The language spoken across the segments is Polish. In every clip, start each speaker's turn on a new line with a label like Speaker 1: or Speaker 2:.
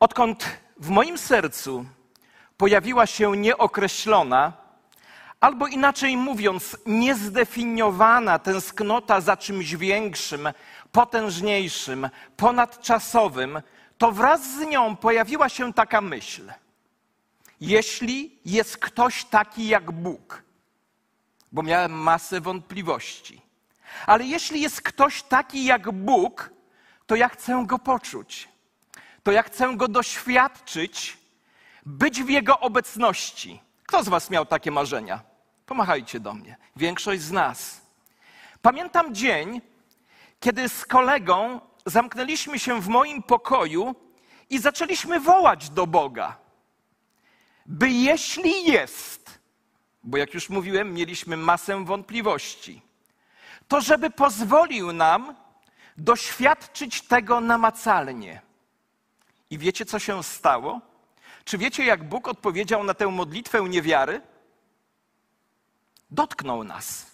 Speaker 1: Odkąd w moim sercu pojawiła się nieokreślona, albo inaczej mówiąc, niezdefiniowana tęsknota za czymś większym, potężniejszym, ponadczasowym, to wraz z nią pojawiła się taka myśl. Jeśli jest ktoś taki jak Bóg, bo miałem masę wątpliwości, ale jeśli jest ktoś taki jak Bóg, to ja chcę go poczuć, to ja chcę go doświadczyć, być w jego obecności. Kto z Was miał takie marzenia? Pomachajcie do mnie. Większość z nas. Pamiętam dzień, kiedy z kolegą zamknęliśmy się w moim pokoju i zaczęliśmy wołać do Boga, by jeśli jest, bo jak już mówiłem, mieliśmy masę wątpliwości, to żeby pozwolił nam doświadczyć tego namacalnie. I wiecie, co się stało? Czy wiecie, jak Bóg odpowiedział na tę modlitwę niewiary? Dotknął nas.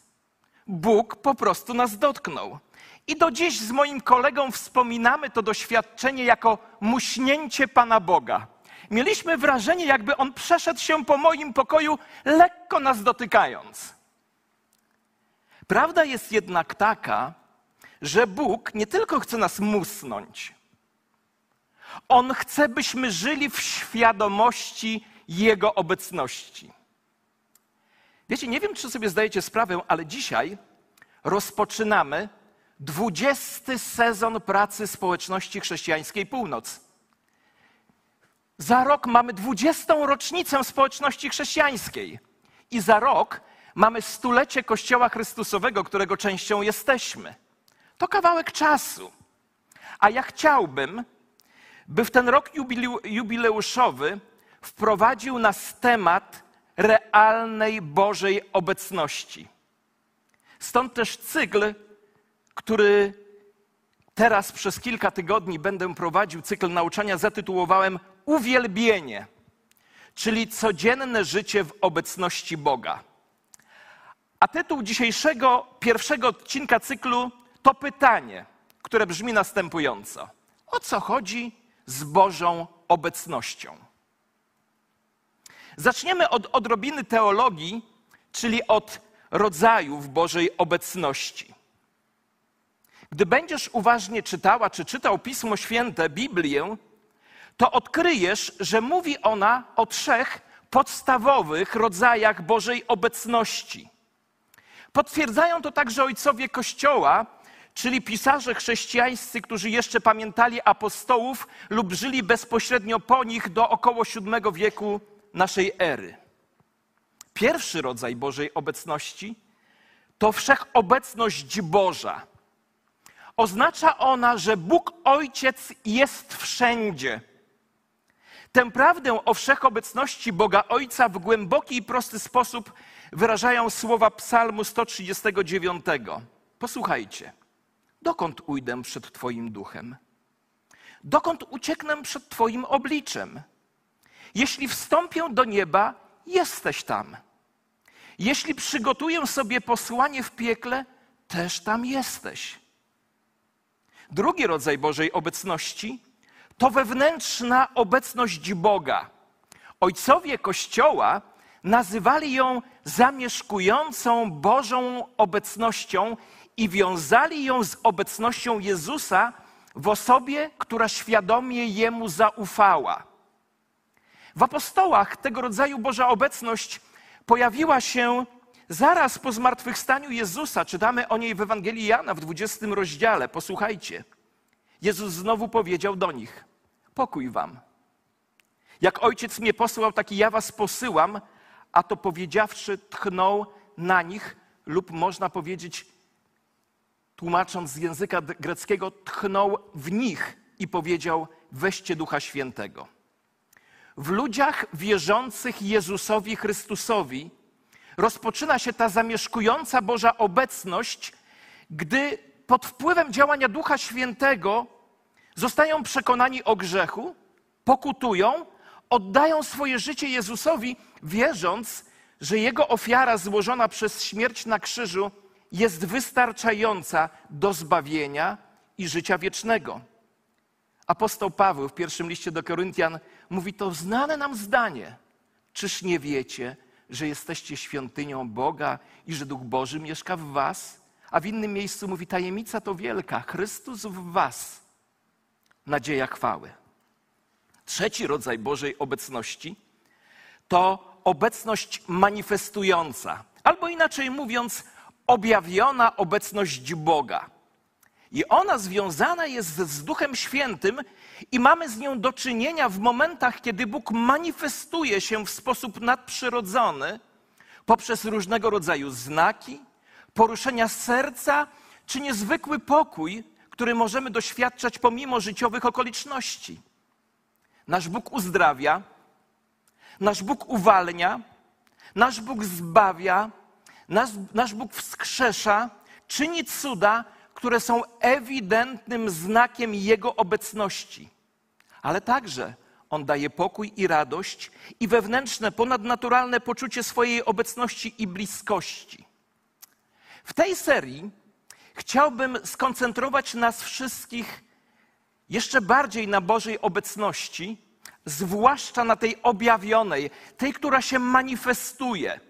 Speaker 1: Bóg po prostu nas dotknął. I do dziś z moim kolegą wspominamy to doświadczenie jako muśnięcie Pana Boga. Mieliśmy wrażenie, jakby on przeszedł się po moim pokoju, lekko nas dotykając. Prawda jest jednak taka, że Bóg nie tylko chce nas musnąć, On chce, byśmy żyli w świadomości Jego obecności. Wiecie, nie wiem, czy sobie zdajecie sprawę, ale dzisiaj rozpoczynamy dwudziesty sezon pracy społeczności chrześcijańskiej Północ. Za rok mamy dwudziestą rocznicę społeczności chrześcijańskiej. I za rok mamy stulecie Kościoła Chrystusowego, którego częścią jesteśmy. To kawałek czasu. A ja chciałbym, by w ten rok jubileuszowy wprowadził nas temat realnej Bożej obecności. Stąd też cykl, który teraz przez kilka tygodni będę prowadził, cykl nauczania zatytułowałem Uwielbienie, czyli codzienne życie w obecności Boga. A tytuł dzisiejszego pierwszego odcinka cyklu to pytanie, które brzmi następująco: O co chodzi z Bożą obecnością? Zaczniemy od odrobiny teologii, czyli od rodzajów Bożej obecności. Gdy będziesz uważnie czytała czy czytał Pismo Święte, Biblię, to odkryjesz, że mówi ona o trzech podstawowych rodzajach Bożej obecności. Potwierdzają to także ojcowie Kościoła, czyli pisarze chrześcijańscy, którzy jeszcze pamiętali apostołów lub żyli bezpośrednio po nich do około VII wieku naszej ery. Pierwszy rodzaj Bożej obecności to wszechobecność Boża. Oznacza ona, że Bóg Ojciec jest wszędzie. Tę prawdę o wszechobecności Boga Ojca w głęboki i prosty sposób wyrażają słowa Psalmu 139. Posłuchajcie. Dokąd ujdę przed Twoim duchem? Dokąd ucieknę przed Twoim obliczem? Jeśli wstąpię do nieba, jesteś tam. Jeśli przygotuję sobie posłanie w piekle, też tam jesteś. Drugi rodzaj Bożej obecności to wewnętrzna obecność Boga. Ojcowie Kościoła nazywali ją zamieszkującą Bożą obecnością i wiązali ją z obecnością Jezusa w osobie, która świadomie Jemu zaufała. W apostołach tego rodzaju Boża obecność pojawiła się zaraz po zmartwychwstaniu Jezusa. Czytamy o niej w Ewangelii Jana w 20 rozdziale. Posłuchajcie. Jezus znowu powiedział do nich: Pokój wam. Jak ojciec mnie posłał, taki ja was posyłam, a to powiedziawszy, tchnął na nich, lub można powiedzieć, tłumacząc z języka greckiego, tchnął w nich i powiedział: Weźcie Ducha Świętego. W ludziach wierzących Jezusowi Chrystusowi rozpoczyna się ta zamieszkująca Boża obecność, gdy pod wpływem działania Ducha Świętego zostają przekonani o grzechu, pokutują, oddają swoje życie Jezusowi, wierząc, że Jego ofiara złożona przez śmierć na krzyżu jest wystarczająca do zbawienia i życia wiecznego. Apostoł Paweł w pierwszym liście do Koryntian mówi to znane nam zdanie. Czyż nie wiecie, że jesteście świątynią Boga i że Duch Boży mieszka w was? A w innym miejscu mówi tajemnica to wielka, Chrystus w was, nadzieja chwały. Trzeci rodzaj Bożej obecności to obecność manifestująca, albo inaczej mówiąc, objawiona obecność Boga. I ona związana jest z Duchem Świętym i mamy z nią do czynienia w momentach, kiedy Bóg manifestuje się w sposób nadprzyrodzony poprzez różnego rodzaju znaki, poruszenia serca czy niezwykły pokój, który możemy doświadczać pomimo życiowych okoliczności. Nasz Bóg uzdrawia, nasz Bóg uwalnia, nasz Bóg zbawia, nasz, nasz Bóg wskrzesza, czyni cuda, które są ewidentnym znakiem Jego obecności. Ale także On daje pokój i radość i wewnętrzne, ponadnaturalne poczucie swojej obecności i bliskości. W tej serii chciałbym skoncentrować nas wszystkich jeszcze bardziej na Bożej obecności, zwłaszcza na tej objawionej, tej, która się manifestuje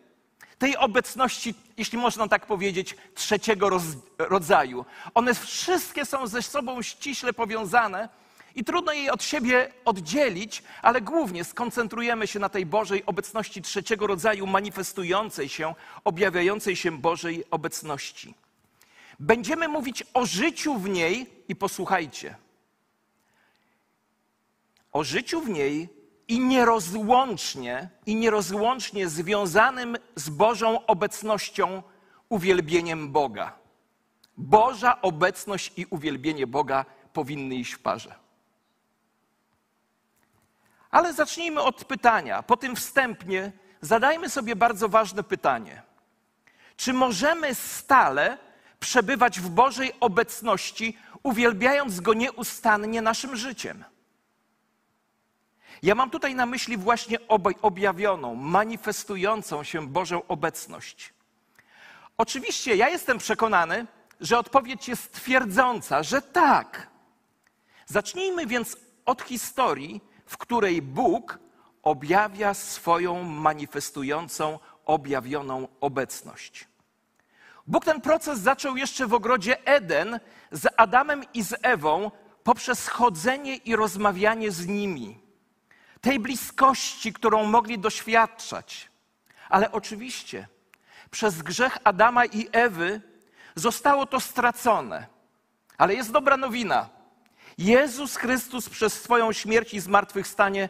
Speaker 1: tej obecności, jeśli można tak powiedzieć, trzeciego roz, rodzaju. One wszystkie są ze sobą ściśle powiązane i trudno je od siebie oddzielić, ale głównie skoncentrujemy się na tej Bożej obecności trzeciego rodzaju, manifestującej się, objawiającej się Bożej obecności. Będziemy mówić o życiu w niej i posłuchajcie. O życiu w niej i nierozłącznie, i nierozłącznie związanym z Bożą obecnością, uwielbieniem Boga. Boża obecność i uwielbienie Boga powinny iść w parze. Ale zacznijmy od pytania. Po tym wstępnie zadajmy sobie bardzo ważne pytanie. Czy możemy stale przebywać w Bożej obecności, uwielbiając Go nieustannie naszym życiem? Ja mam tutaj na myśli właśnie objawioną, manifestującą się Bożą obecność. Oczywiście ja jestem przekonany, że odpowiedź jest twierdząca, że tak. Zacznijmy więc od historii, w której Bóg objawia swoją manifestującą, objawioną obecność. Bóg ten proces zaczął jeszcze w ogrodzie Eden z Adamem i z Ewą poprzez chodzenie i rozmawianie z nimi tej bliskości, którą mogli doświadczać. Ale oczywiście przez grzech Adama i Ewy zostało to stracone. Ale jest dobra nowina. Jezus Chrystus przez swoją śmierć i zmartwychwstanie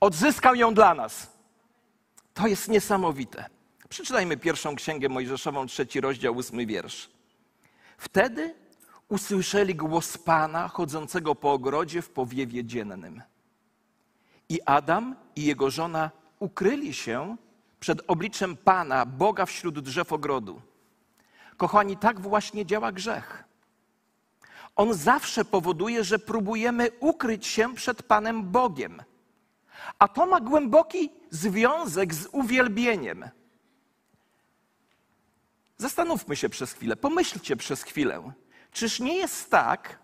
Speaker 1: odzyskał ją dla nas. To jest niesamowite. Przeczytajmy pierwszą księgę Mojżeszową, trzeci rozdział, ósmy wiersz. Wtedy usłyszeli głos Pana chodzącego po ogrodzie w powiewie dziennym. I Adam i jego żona ukryli się przed obliczem Pana, Boga wśród drzew ogrodu. Kochani, tak właśnie działa grzech. On zawsze powoduje, że próbujemy ukryć się przed Panem Bogiem. A to ma głęboki związek z uwielbieniem. Zastanówmy się przez chwilę, pomyślcie przez chwilę. Czyż nie jest tak,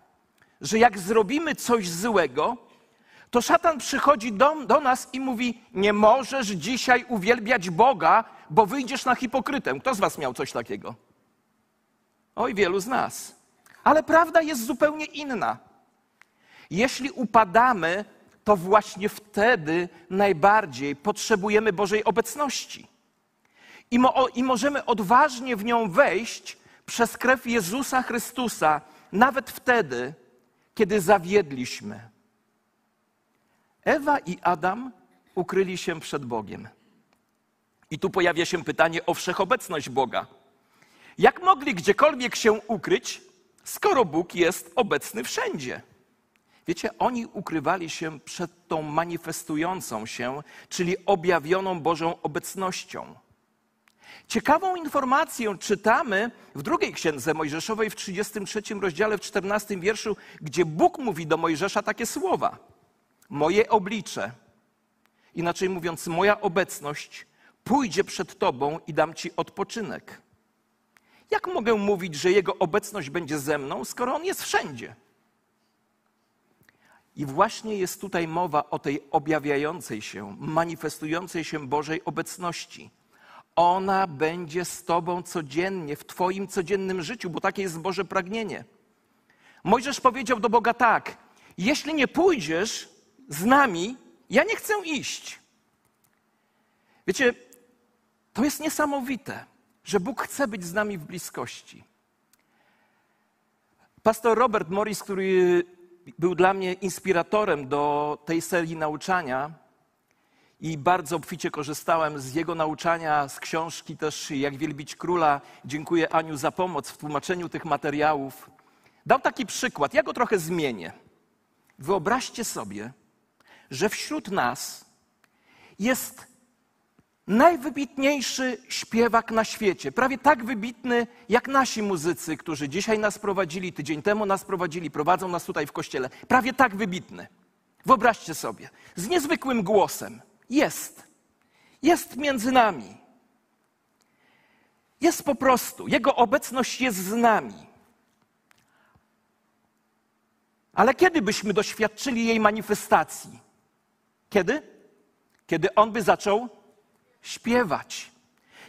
Speaker 1: że jak zrobimy coś złego, to szatan przychodzi do, do nas i mówi: Nie możesz dzisiaj uwielbiać Boga, bo wyjdziesz na hipokrytę. Kto z Was miał coś takiego? Oj, wielu z nas. Ale prawda jest zupełnie inna. Jeśli upadamy, to właśnie wtedy najbardziej potrzebujemy Bożej obecności. I, mo, I możemy odważnie w nią wejść przez krew Jezusa Chrystusa, nawet wtedy, kiedy zawiedliśmy Ewa i Adam ukryli się przed Bogiem. I tu pojawia się pytanie o wszechobecność Boga. Jak mogli gdziekolwiek się ukryć, skoro Bóg jest obecny wszędzie? Wiecie, oni ukrywali się przed tą manifestującą się, czyli objawioną Bożą obecnością. Ciekawą informację czytamy w drugiej księdze Mojżeszowej w 33 rozdziale, w 14 wierszu, gdzie Bóg mówi do Mojżesza takie słowa moje oblicze, inaczej mówiąc, moja obecność pójdzie przed Tobą i dam Ci odpoczynek. Jak mogę mówić, że Jego obecność będzie ze mną, skoro On jest wszędzie? I właśnie jest tutaj mowa o tej objawiającej się, manifestującej się Bożej obecności. Ona będzie z Tobą codziennie, w Twoim codziennym życiu, bo takie jest Boże pragnienie. Mojżesz powiedział do Boga tak: Jeśli nie pójdziesz z nami, ja nie chcę iść. Wiecie, to jest niesamowite, że Bóg chce być z nami w bliskości. Pastor Robert Morris, który był dla mnie inspiratorem do tej serii nauczania i bardzo obficie korzystałem z jego nauczania, z książki też Jak wielbić króla. Dziękuję Aniu za pomoc w tłumaczeniu tych materiałów. Dał taki przykład, ja go trochę zmienię. Wyobraźcie sobie, że wśród nas jest najwybitniejszy śpiewak na świecie, prawie tak wybitny jak nasi muzycy, którzy dzisiaj nas prowadzili, tydzień temu nas prowadzili, prowadzą nas tutaj w kościele. Prawie tak wybitny. Wyobraźcie sobie, z niezwykłym głosem. Jest. Jest między nami. Jest po prostu. Jego obecność jest z nami. Ale kiedy byśmy doświadczyli jej manifestacji? Kiedy? Kiedy on by zaczął śpiewać.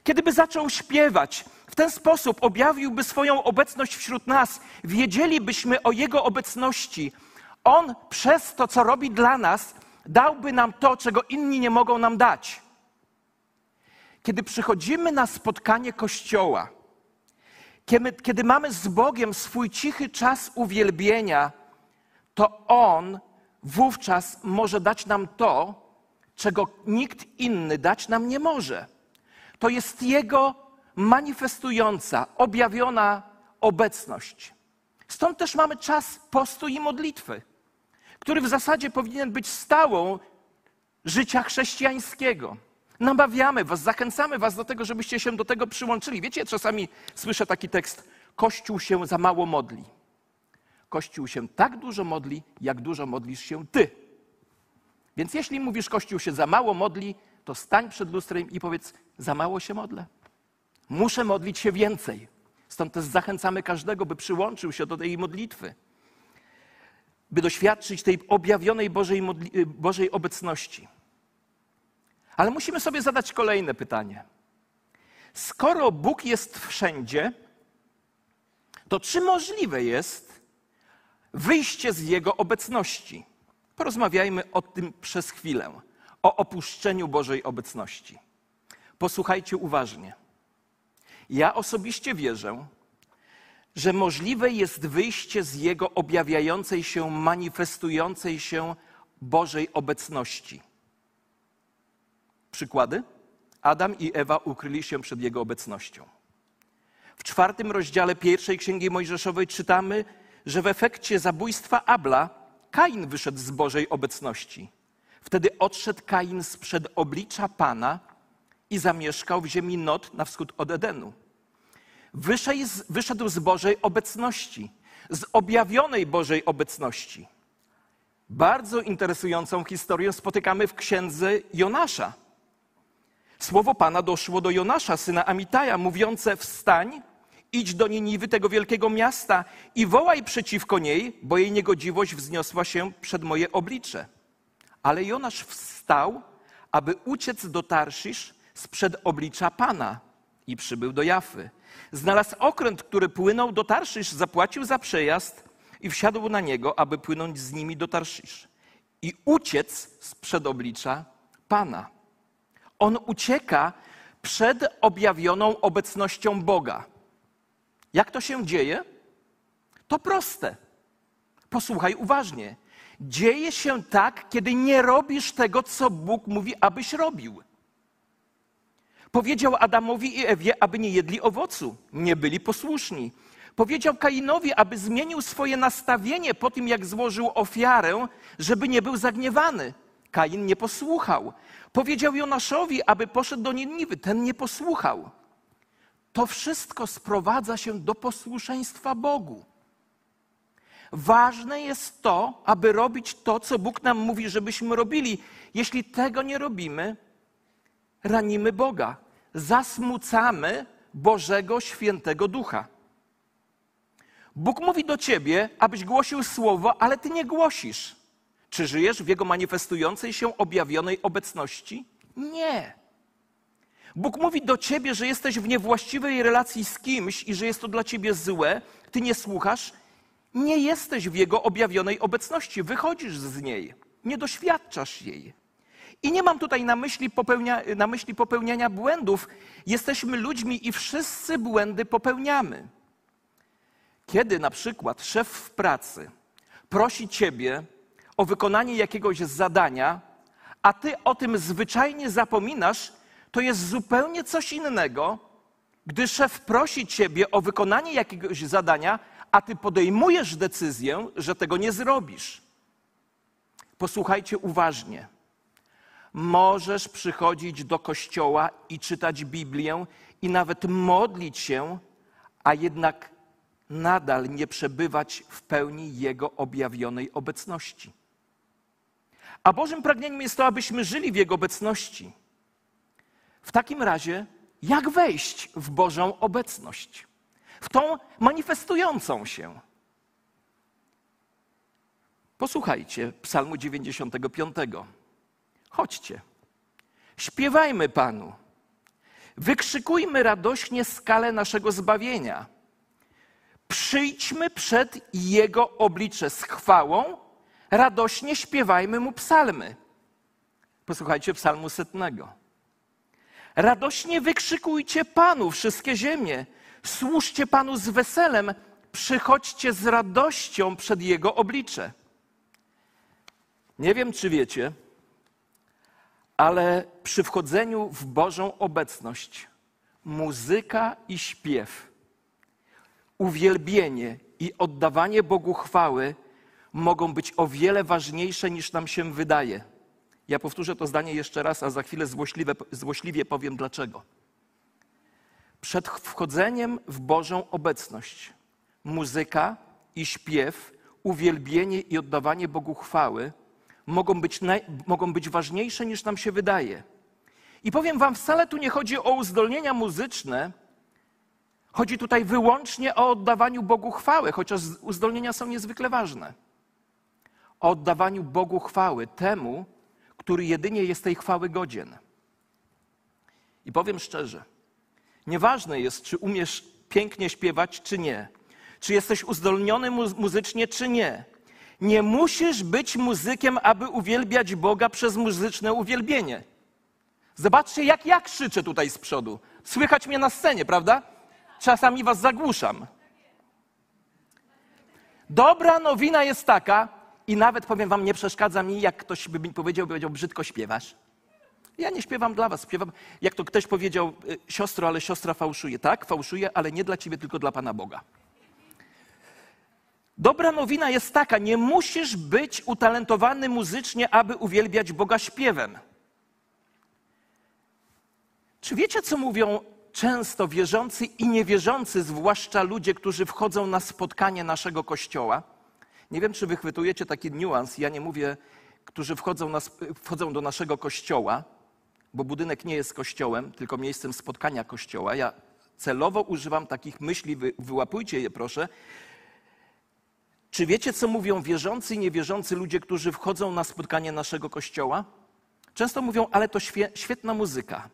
Speaker 1: Kiedyby zaczął śpiewać, w ten sposób objawiłby swoją obecność wśród nas, wiedzielibyśmy o Jego obecności. On przez to, co robi dla nas, dałby nam to, czego inni nie mogą nam dać. Kiedy przychodzimy na spotkanie Kościoła, kiedy, kiedy mamy z Bogiem swój cichy czas uwielbienia, to On wówczas może dać nam to, czego nikt inny dać nam nie może. To jest Jego manifestująca, objawiona obecność. Stąd też mamy czas postu i modlitwy, który w zasadzie powinien być stałą życia chrześcijańskiego. Namawiamy Was, zachęcamy Was do tego, żebyście się do tego przyłączyli. Wiecie, czasami słyszę taki tekst: Kościół się za mało modli. Kościół się tak dużo modli, jak dużo modlisz się Ty. Więc jeśli mówisz, Kościół się za mało modli, to stań przed lustrem i powiedz, za mało się modlę. Muszę modlić się więcej. Stąd też zachęcamy każdego, by przyłączył się do tej modlitwy, by doświadczyć tej objawionej Bożej, modli- Bożej obecności. Ale musimy sobie zadać kolejne pytanie. Skoro Bóg jest wszędzie, to czy możliwe jest wyjście z Jego obecności? Porozmawiajmy o tym przez chwilę, o opuszczeniu Bożej obecności. Posłuchajcie uważnie. Ja osobiście wierzę, że możliwe jest wyjście z Jego objawiającej się, manifestującej się Bożej obecności. Przykłady? Adam i Ewa ukryli się przed Jego obecnością. W czwartym rozdziale pierwszej Księgi Mojżeszowej czytamy, że w efekcie zabójstwa Abla Kain wyszedł z Bożej obecności. Wtedy odszedł Kain sprzed oblicza Pana i zamieszkał w ziemi Not na wschód od Edenu. Wyszedł z Bożej obecności, z objawionej Bożej obecności. Bardzo interesującą historię spotykamy w księdze Jonasza. Słowo Pana doszło do Jonasza, syna Amitaja, mówiące: Wstań, idź do Niniwy, tego wielkiego miasta, i wołaj przeciwko niej, bo jej niegodziwość wzniosła się przed moje oblicze. Ale Jonasz wstał, aby uciec do Tarszisz sprzed oblicza Pana i przybył do Jafy. Znalazł okręt, który płynął do Tarszisz, zapłacił za przejazd i wsiadł na niego, aby płynąć z nimi do Tarszisz i uciec sprzed oblicza Pana. On ucieka przed objawioną obecnością Boga. Jak to się dzieje? To proste. Posłuchaj uważnie. Dzieje się tak, kiedy nie robisz tego, co Bóg mówi, abyś robił. Powiedział Adamowi i Ewie, aby nie jedli owocu, nie byli posłuszni. Powiedział Kainowi, aby zmienił swoje nastawienie po tym, jak złożył ofiarę, żeby nie był zagniewany. Kain nie posłuchał. Powiedział Jonaszowi, aby poszedł do Niniwy. Ten nie posłuchał. To wszystko sprowadza się do posłuszeństwa Bogu. Ważne jest to, aby robić to, co Bóg nam mówi, żebyśmy robili. Jeśli tego nie robimy, ranimy Boga, zasmucamy Bożego Świętego Ducha. Bóg mówi do ciebie, abyś głosił słowo, ale ty nie głosisz. Czy żyjesz w Jego manifestującej się, objawionej obecności? Nie. Bóg mówi do ciebie, że jesteś w niewłaściwej relacji z kimś i że jest to dla ciebie złe, ty nie słuchasz, nie jesteś w Jego objawionej obecności, wychodzisz z niej, nie doświadczasz jej. I nie mam tutaj na myśli, popełnia, na myśli popełniania błędów. Jesteśmy ludźmi i wszyscy błędy popełniamy. Kiedy na przykład szef w pracy prosi ciebie o wykonanie jakiegoś zadania, a ty o tym zwyczajnie zapominasz, to jest zupełnie coś innego, gdy szef prosi ciebie o wykonanie jakiegoś zadania, a ty podejmujesz decyzję, że tego nie zrobisz. Posłuchajcie uważnie. Możesz przychodzić do kościoła i czytać Biblię i nawet modlić się, a jednak nadal nie przebywać w pełni Jego objawionej obecności. A Bożym pragnieniem jest to, abyśmy żyli w Jego obecności. W takim razie, jak wejść w Bożą obecność? W tą manifestującą się. Posłuchajcie Psalmu 95. Chodźcie, śpiewajmy Panu, wykrzykujmy radośnie skalę naszego zbawienia. Przyjdźmy przed Jego oblicze z chwałą, radośnie śpiewajmy Mu psalmy. Posłuchajcie psalmu setnego. Radośnie wykrzykujcie Panu wszystkie ziemie, służcie Panu z weselem, przychodźcie z radością przed Jego oblicze. Nie wiem, czy wiecie, ale przy wchodzeniu w Bożą obecność muzyka i śpiew, uwielbienie i oddawanie Bogu chwały mogą być o wiele ważniejsze niż nam się wydaje. Ja powtórzę to zdanie jeszcze raz, a za chwilę złośliwie powiem dlaczego. Przed wchodzeniem w Bożą obecność muzyka i śpiew, uwielbienie i oddawanie Bogu chwały mogą być, naj, mogą być ważniejsze niż nam się wydaje. I powiem Wam, wcale tu nie chodzi o uzdolnienia muzyczne, chodzi tutaj wyłącznie o oddawaniu Bogu chwały, chociaż uzdolnienia są niezwykle ważne. O oddawaniu Bogu chwały temu, który jedynie jest tej chwały godzien. I powiem szczerze, nieważne jest, czy umiesz pięknie śpiewać, czy nie, czy jesteś uzdolniony muzycznie, czy nie. Nie musisz być muzykiem, aby uwielbiać Boga przez muzyczne uwielbienie. Zobaczcie, jak ja krzyczę tutaj z przodu. Słychać mnie na scenie, prawda? Czasami was zagłuszam. Dobra nowina jest taka, i nawet powiem wam, nie przeszkadza mi, jak ktoś by mi powiedział, by powiedział, brzydko śpiewasz. Ja nie śpiewam dla was, śpiewam, jak to ktoś powiedział, y, siostro, ale siostra fałszuje. Tak, fałszuje, ale nie dla ciebie, tylko dla Pana Boga. Dobra nowina jest taka: nie musisz być utalentowany muzycznie, aby uwielbiać Boga śpiewem. Czy wiecie, co mówią często wierzący i niewierzący, zwłaszcza ludzie, którzy wchodzą na spotkanie naszego kościoła? Nie wiem, czy wychwytujecie taki niuans. Ja nie mówię, którzy wchodzą, na, wchodzą do naszego kościoła, bo budynek nie jest kościołem, tylko miejscem spotkania kościoła. Ja celowo używam takich myśli, wy, wyłapujcie je proszę, czy wiecie, co mówią wierzący i niewierzący ludzie, którzy wchodzą na spotkanie naszego kościoła? Często mówią, ale to świetna muzyka.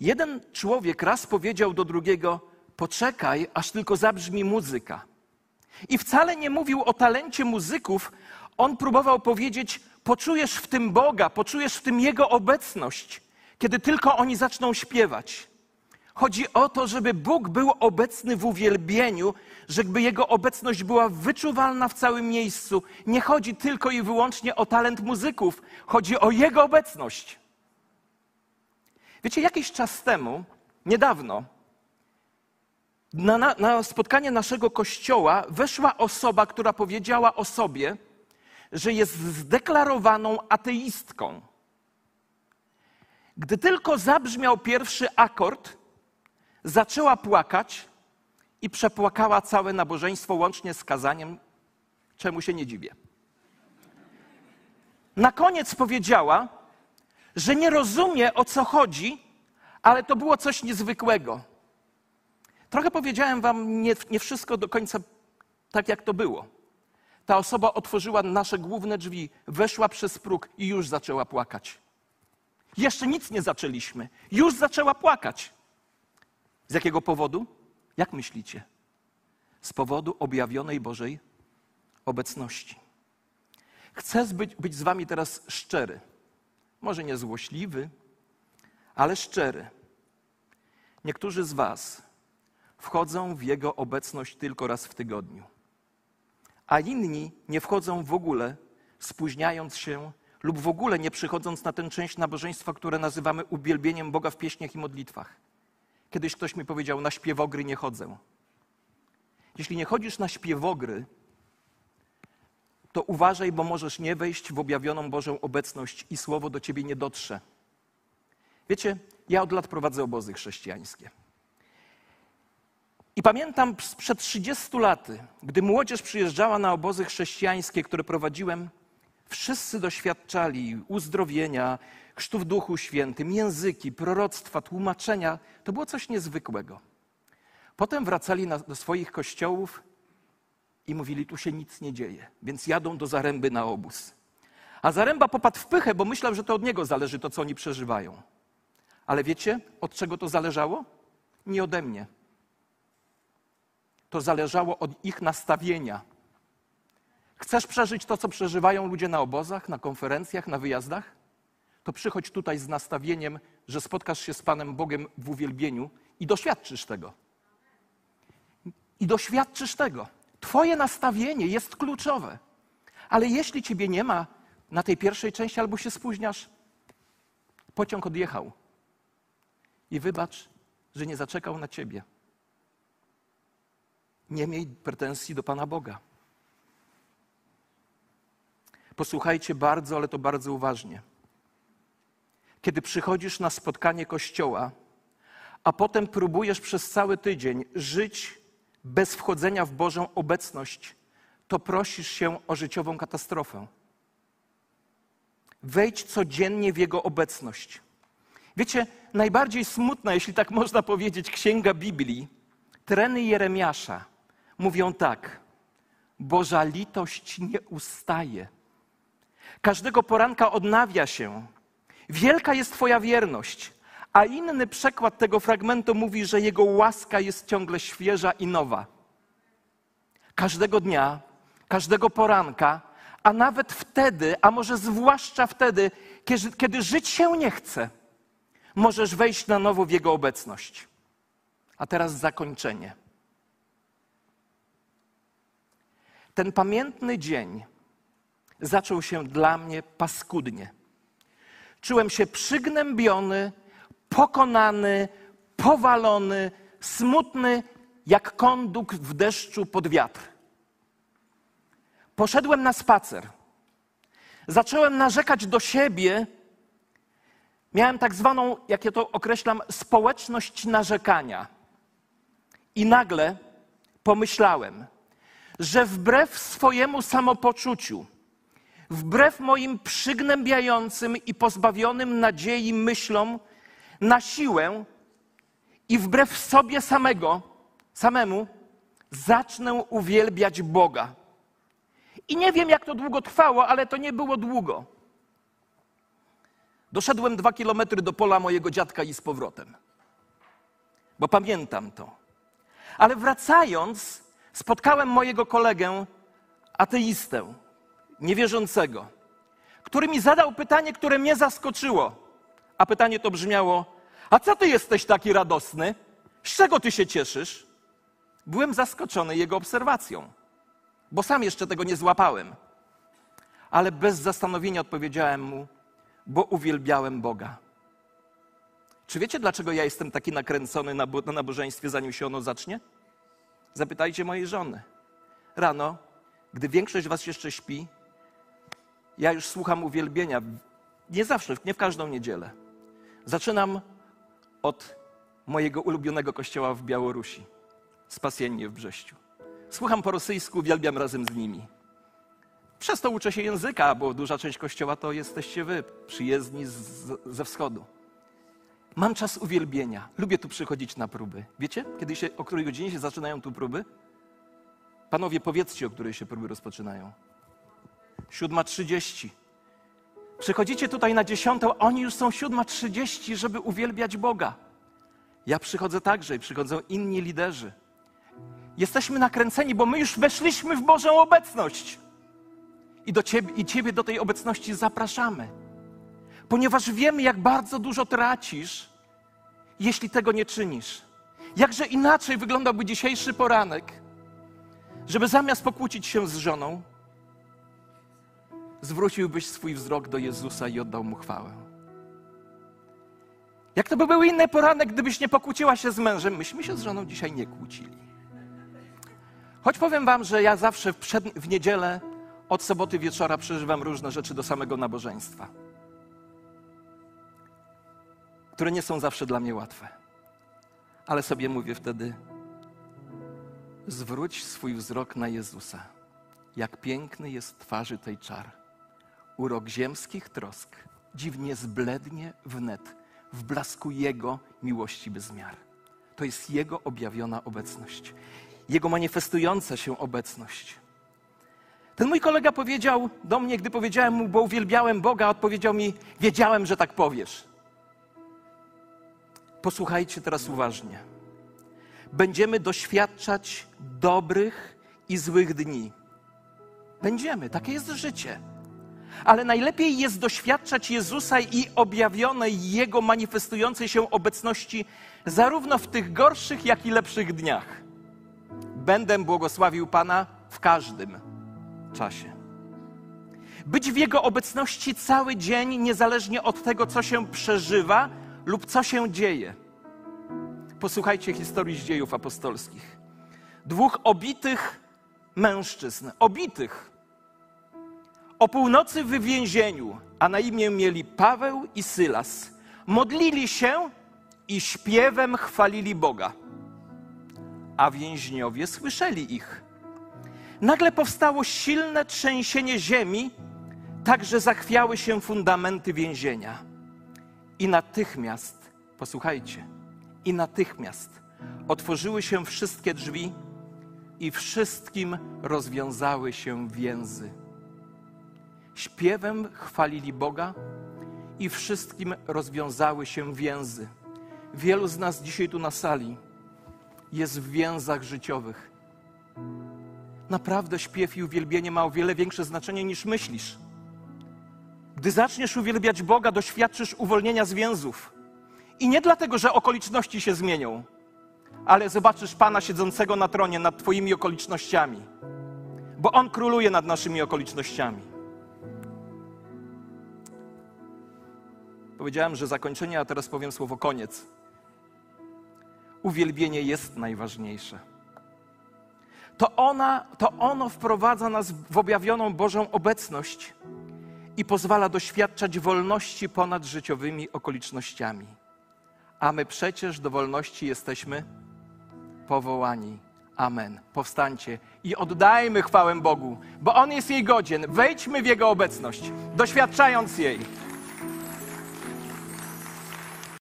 Speaker 1: Jeden człowiek raz powiedział do drugiego: Poczekaj, aż tylko zabrzmi muzyka. I wcale nie mówił o talencie muzyków, on próbował powiedzieć: Poczujesz w tym Boga, poczujesz w tym Jego obecność, kiedy tylko oni zaczną śpiewać. Chodzi o to, żeby Bóg był obecny w uwielbieniu, żeby Jego obecność była wyczuwalna w całym miejscu. Nie chodzi tylko i wyłącznie o talent muzyków, chodzi o Jego obecność. Wiecie, jakiś czas temu, niedawno, na, na, na, spotkanie naszego kościoła weszła osoba, która powiedziała o sobie, że jest zdeklarowaną ateistką. Gdy tylko zabrzmiał pierwszy akord, zaczęła płakać i przepłakała całe nabożeństwo łącznie z kazaniem, czemu się nie dziwię. Na koniec powiedziała, że nie rozumie o co chodzi, ale to było coś niezwykłego. Trochę powiedziałem wam nie, nie wszystko do końca tak, jak to było. ta osoba otworzyła nasze główne drzwi, weszła przez próg i już zaczęła płakać. Jeszcze nic nie zaczęliśmy, już zaczęła płakać. Z jakiego powodu? Jak myślicie? Z powodu objawionej Bożej obecności. Chcę być, być z Wami teraz szczery. Może nie złośliwy, ale szczery. Niektórzy z Was wchodzą w Jego obecność tylko raz w tygodniu, a inni nie wchodzą w ogóle, spóźniając się lub w ogóle nie przychodząc na tę część nabożeństwa, które nazywamy uwielbieniem Boga w pieśniach i modlitwach. Kiedyś ktoś mi powiedział: Na śpiewogry nie chodzę. Jeśli nie chodzisz na śpiewogry, to uważaj, bo możesz nie wejść w objawioną Bożą obecność i słowo do ciebie nie dotrze. Wiecie, ja od lat prowadzę obozy chrześcijańskie. I pamiętam sprzed 30 laty, gdy młodzież przyjeżdżała na obozy chrześcijańskie, które prowadziłem, wszyscy doświadczali uzdrowienia, chrztu w Duchu Świętym, języki, proroctwa, tłumaczenia. To było coś niezwykłego. Potem wracali na, do swoich kościołów i mówili, tu się nic nie dzieje, więc jadą do Zaręby na obóz. A Zaręba popadł w pychę, bo myślał, że to od niego zależy to, co oni przeżywają. Ale wiecie, od czego to zależało? Nie ode mnie. To zależało od ich nastawienia. Chcesz przeżyć to, co przeżywają ludzie na obozach, na konferencjach, na wyjazdach? To przychodź tutaj z nastawieniem, że spotkasz się z Panem Bogiem w uwielbieniu i doświadczysz tego. I doświadczysz tego. Twoje nastawienie jest kluczowe. Ale jeśli ciebie nie ma na tej pierwszej części albo się spóźniasz, pociąg odjechał. I wybacz, że nie zaczekał na ciebie. Nie miej pretensji do Pana Boga. Posłuchajcie bardzo, ale to bardzo uważnie. Kiedy przychodzisz na spotkanie kościoła, a potem próbujesz przez cały tydzień żyć bez wchodzenia w Bożą obecność, to prosisz się o życiową katastrofę. Wejdź codziennie w Jego obecność. Wiecie, najbardziej smutna, jeśli tak można powiedzieć, księga Biblii, treny Jeremiasza mówią tak: Boża litość nie ustaje. Każdego poranka odnawia się. Wielka jest Twoja wierność. A inny przekład tego fragmentu mówi, że Jego łaska jest ciągle świeża i nowa. Każdego dnia, każdego poranka, a nawet wtedy, a może zwłaszcza wtedy, kiedy, kiedy żyć się nie chce, możesz wejść na nowo w Jego obecność. A teraz zakończenie. Ten pamiętny dzień zaczął się dla mnie paskudnie. Czułem się przygnębiony, pokonany, powalony, smutny, jak konduk w deszczu pod wiatr. Poszedłem na spacer. Zacząłem narzekać do siebie. Miałem tak zwaną, jak ja to określam, społeczność narzekania. I nagle pomyślałem, że wbrew swojemu samopoczuciu, wbrew moim przygnębiającym i pozbawionym nadziei myślom, na siłę i wbrew sobie samego, samemu, zacznę uwielbiać Boga. I nie wiem, jak to długo trwało, ale to nie było długo. Doszedłem dwa kilometry do pola mojego dziadka i z powrotem, bo pamiętam to. Ale wracając, spotkałem mojego kolegę, ateistę, niewierzącego, który mi zadał pytanie, które mnie zaskoczyło. A pytanie to brzmiało: A co ty jesteś taki radosny? Z czego ty się cieszysz? Byłem zaskoczony jego obserwacją, bo sam jeszcze tego nie złapałem. Ale bez zastanowienia odpowiedziałem mu: Bo uwielbiałem Boga. Czy wiecie, dlaczego ja jestem taki nakręcony na, na nabożeństwie, zanim się ono zacznie? Zapytajcie mojej żony. Rano, gdy większość was jeszcze śpi, ja już słucham uwielbienia. Nie zawsze, nie w każdą niedzielę. Zaczynam od mojego ulubionego kościoła w Białorusi, Spasiennie w Brześciu. Słucham po rosyjsku, uwielbiam razem z nimi. Przez to uczę się języka, bo duża część kościoła to jesteście wy, przyjezdni z, ze wschodu. Mam czas uwielbienia. Lubię tu przychodzić na próby. Wiecie, kiedy się, o której godzinie się zaczynają tu próby? Panowie, powiedzcie, o której się próby rozpoczynają. 7.30. Przychodzicie tutaj na dziesiątą, oni już są 7.30, żeby uwielbiać Boga. Ja przychodzę także i przychodzą inni liderzy. Jesteśmy nakręceni, bo my już weszliśmy w Bożą obecność. I, do ciebie, I Ciebie do tej obecności zapraszamy. Ponieważ wiemy, jak bardzo dużo tracisz, jeśli tego nie czynisz. Jakże inaczej wyglądałby dzisiejszy poranek, żeby zamiast pokłócić się z żoną, zwróciłbyś swój wzrok do Jezusa i oddał mu chwałę. Jak to by był inny poranek, gdybyś nie pokłóciła się z mężem? Myśmy się z żoną dzisiaj nie kłócili. Choć powiem wam, że ja zawsze w, przed, w niedzielę od soboty wieczora przeżywam różne rzeczy do samego nabożeństwa, które nie są zawsze dla mnie łatwe. Ale sobie mówię wtedy, zwróć swój wzrok na Jezusa. Jak piękny jest twarzy tej czar. Urok ziemskich trosk dziwnie zblednie wnet w blasku Jego miłości bez miar. To jest Jego objawiona obecność, Jego manifestująca się obecność. Ten mój kolega powiedział do mnie, gdy powiedziałem mu, bo uwielbiałem Boga, odpowiedział mi: Wiedziałem, że tak powiesz. Posłuchajcie teraz uważnie. Będziemy doświadczać dobrych i złych dni. Będziemy, takie jest życie. Ale najlepiej jest doświadczać Jezusa i objawionej Jego manifestującej się obecności zarówno w tych gorszych, jak i lepszych dniach. Będę błogosławił Pana w każdym czasie. Być w Jego obecności cały dzień, niezależnie od tego, co się przeżywa lub co się dzieje. Posłuchajcie historii z dziejów apostolskich. Dwóch obitych mężczyzn, obitych, o północy w więzieniu, a na imię mieli Paweł i Sylas, modlili się i śpiewem chwalili Boga. A więźniowie słyszeli ich. Nagle powstało silne trzęsienie ziemi, tak że zachwiały się fundamenty więzienia. I natychmiast, posłuchajcie, i natychmiast otworzyły się wszystkie drzwi i wszystkim rozwiązały się więzy. Śpiewem chwalili Boga i wszystkim rozwiązały się więzy. Wielu z nas dzisiaj tu na sali jest w więzach życiowych. Naprawdę śpiew i uwielbienie ma o wiele większe znaczenie niż myślisz. Gdy zaczniesz uwielbiać Boga, doświadczysz uwolnienia z więzów. I nie dlatego, że okoliczności się zmienią, ale zobaczysz Pana siedzącego na tronie nad Twoimi okolicznościami, bo On króluje nad naszymi okolicznościami. Powiedziałem, że zakończenie, a teraz powiem słowo koniec. Uwielbienie jest najważniejsze. To, ona, to ono wprowadza nas w objawioną Bożą obecność i pozwala doświadczać wolności ponad życiowymi okolicznościami. A my przecież do wolności jesteśmy powołani. Amen. Powstańcie i oddajmy chwałę Bogu, bo On jest jej godzien. Wejdźmy w Jego obecność, doświadczając jej.